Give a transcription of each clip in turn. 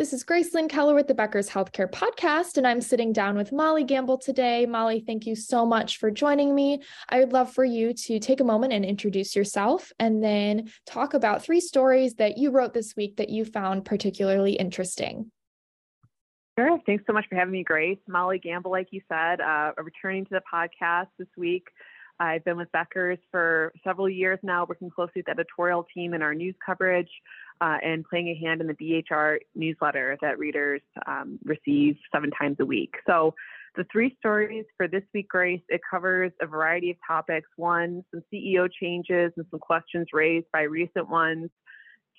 This is Grace Lynn Keller with the Becker's Healthcare Podcast, and I'm sitting down with Molly Gamble today. Molly, thank you so much for joining me. I would love for you to take a moment and introduce yourself and then talk about three stories that you wrote this week that you found particularly interesting. Sure. Thanks so much for having me, Grace. Molly Gamble, like you said, uh, returning to the podcast this week. I've been with Becker's for several years now, working closely with the editorial team in our news coverage uh, and playing a hand in the BHR newsletter that readers um, receive seven times a week. So, the three stories for this week, Grace, it covers a variety of topics. One, some CEO changes and some questions raised by recent ones.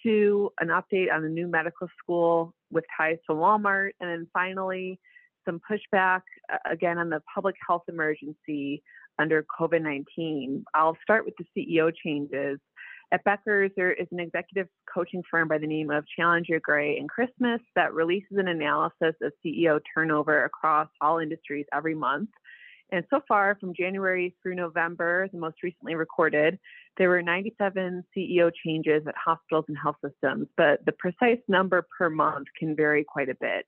Two, an update on the new medical school with ties to Walmart. And then finally, some pushback uh, again on the public health emergency under COVID 19. I'll start with the CEO changes. At Becker's, there is an executive coaching firm by the name of Challenger Gray and Christmas that releases an analysis of CEO turnover across all industries every month. And so far, from January through November, the most recently recorded, there were 97 CEO changes at hospitals and health systems, but the precise number per month can vary quite a bit.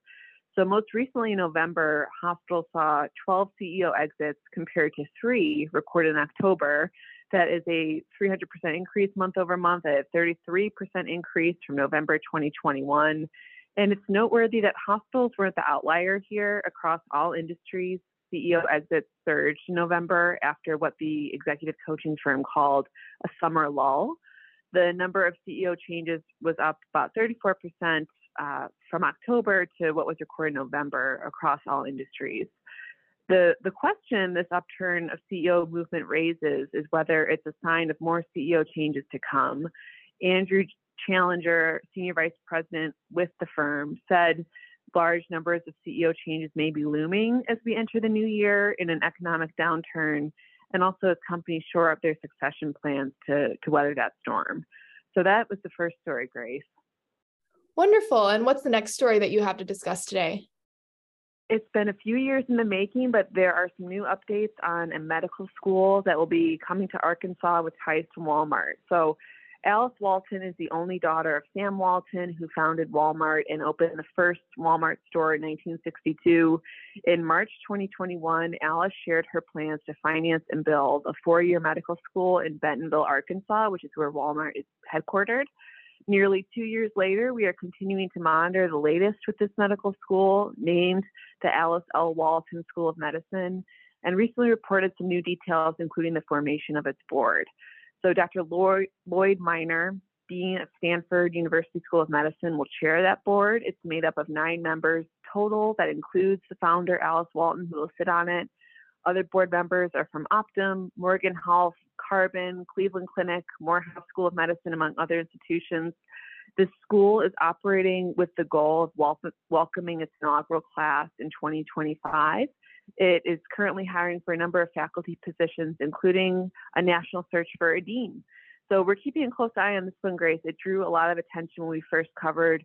So, most recently in November, hospitals saw 12 CEO exits compared to three recorded in October. That is a 300% increase month over month, a 33% increase from November 2021. And it's noteworthy that hospitals weren't the outlier here across all industries. CEO exits surged in November after what the executive coaching firm called a summer lull. The number of CEO changes was up about 34% uh, from October to what was recorded in November across all industries. The, the question this upturn of CEO movement raises is whether it's a sign of more CEO changes to come. Andrew Challenger, Senior Vice President with the firm, said large numbers of CEO changes may be looming as we enter the new year in an economic downturn, and also as companies shore up their succession plans to, to weather that storm. So that was the first story, Grace. Wonderful. And what's the next story that you have to discuss today? It's been a few years in the making, but there are some new updates on a medical school that will be coming to Arkansas with ties to Walmart. So, Alice Walton is the only daughter of Sam Walton, who founded Walmart and opened the first Walmart store in 1962. In March 2021, Alice shared her plans to finance and build a four year medical school in Bentonville, Arkansas, which is where Walmart is headquartered. Nearly two years later, we are continuing to monitor the latest with this medical school, named the Alice L. Walton School of Medicine, and recently reported some new details, including the formation of its board. So, Dr. Lloyd, Minor, Dean of Stanford University School of Medicine, will chair that board. It's made up of nine members total. That includes the founder, Alice Walton, who will sit on it. Other board members are from Optum, Morgan Health, Carbon, Cleveland Clinic, Morehouse School of Medicine, among other institutions. The school is operating with the goal of wel- welcoming its inaugural class in 2025. It is currently hiring for a number of faculty positions, including a national search for a dean. So we're keeping a close eye on this one, Grace. It drew a lot of attention when we first covered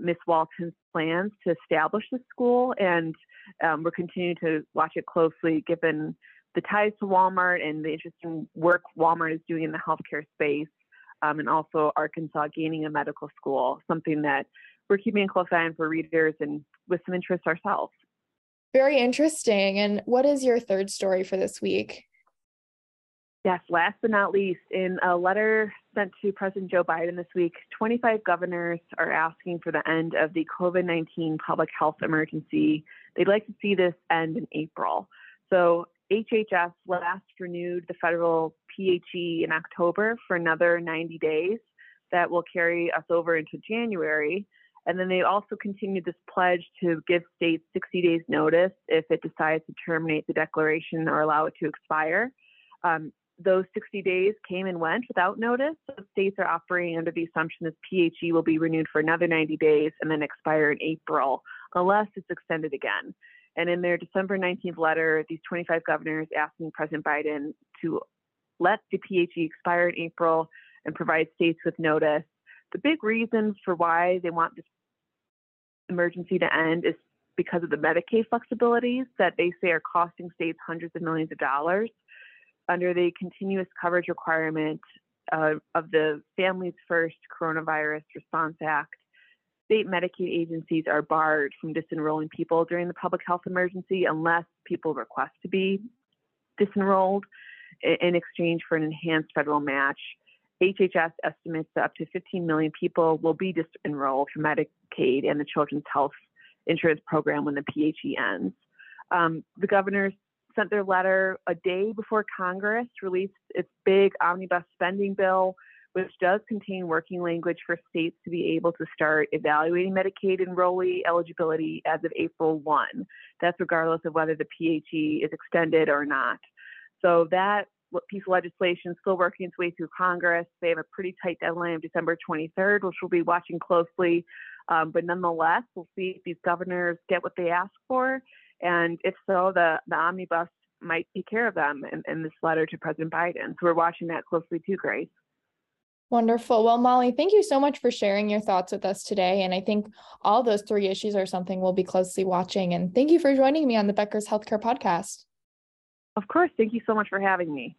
Miss Walton's plans to establish the school, and um, we're continuing to watch it closely given the ties to Walmart and the interesting work Walmart is doing in the healthcare space, um, and also Arkansas gaining a medical school, something that we're keeping a close eye on for readers and with some interest ourselves. Very interesting. And what is your third story for this week? Yes, last but not least, in a letter sent to President Joe Biden this week, 25 governors are asking for the end of the COVID 19 public health emergency. They'd like to see this end in April. So, HHS last renewed the federal PHE in October for another 90 days. That will carry us over into January. And then they also continued this pledge to give states 60 days notice if it decides to terminate the declaration or allow it to expire. Um, those 60 days came and went without notice. So states are operating under the assumption this PHE will be renewed for another 90 days and then expire in April, unless it's extended again. And in their December 19th letter, these 25 governors asking President Biden to let the PHE expire in April and provide states with notice. The big reason for why they want this emergency to end is because of the Medicaid flexibilities that they say are costing states hundreds of millions of dollars. Under the continuous coverage requirement uh, of the Families First Coronavirus Response Act, state Medicaid agencies are barred from disenrolling people during the public health emergency unless people request to be disenrolled in exchange for an enhanced federal match. HHS estimates that up to 15 million people will be disenrolled from Medicaid and the Children's Health Insurance Program when the PHE ends. Um, the governors sent their letter a day before Congress released its big omnibus spending bill, which does contain working language for states to be able to start evaluating Medicaid enrollee eligibility as of April 1. That's regardless of whether the PHE is extended or not. So that piece of legislation is still working its way through Congress. They have a pretty tight deadline of December 23rd, which we'll be watching closely. Um, but nonetheless, we'll see if these governors get what they ask for. And if so, the, the omnibus might take care of them in, in this letter to President Biden. So we're watching that closely too, Grace. Wonderful. Well, Molly, thank you so much for sharing your thoughts with us today. And I think all those three issues are something we'll be closely watching. And thank you for joining me on the Becker's Healthcare Podcast. Of course. Thank you so much for having me.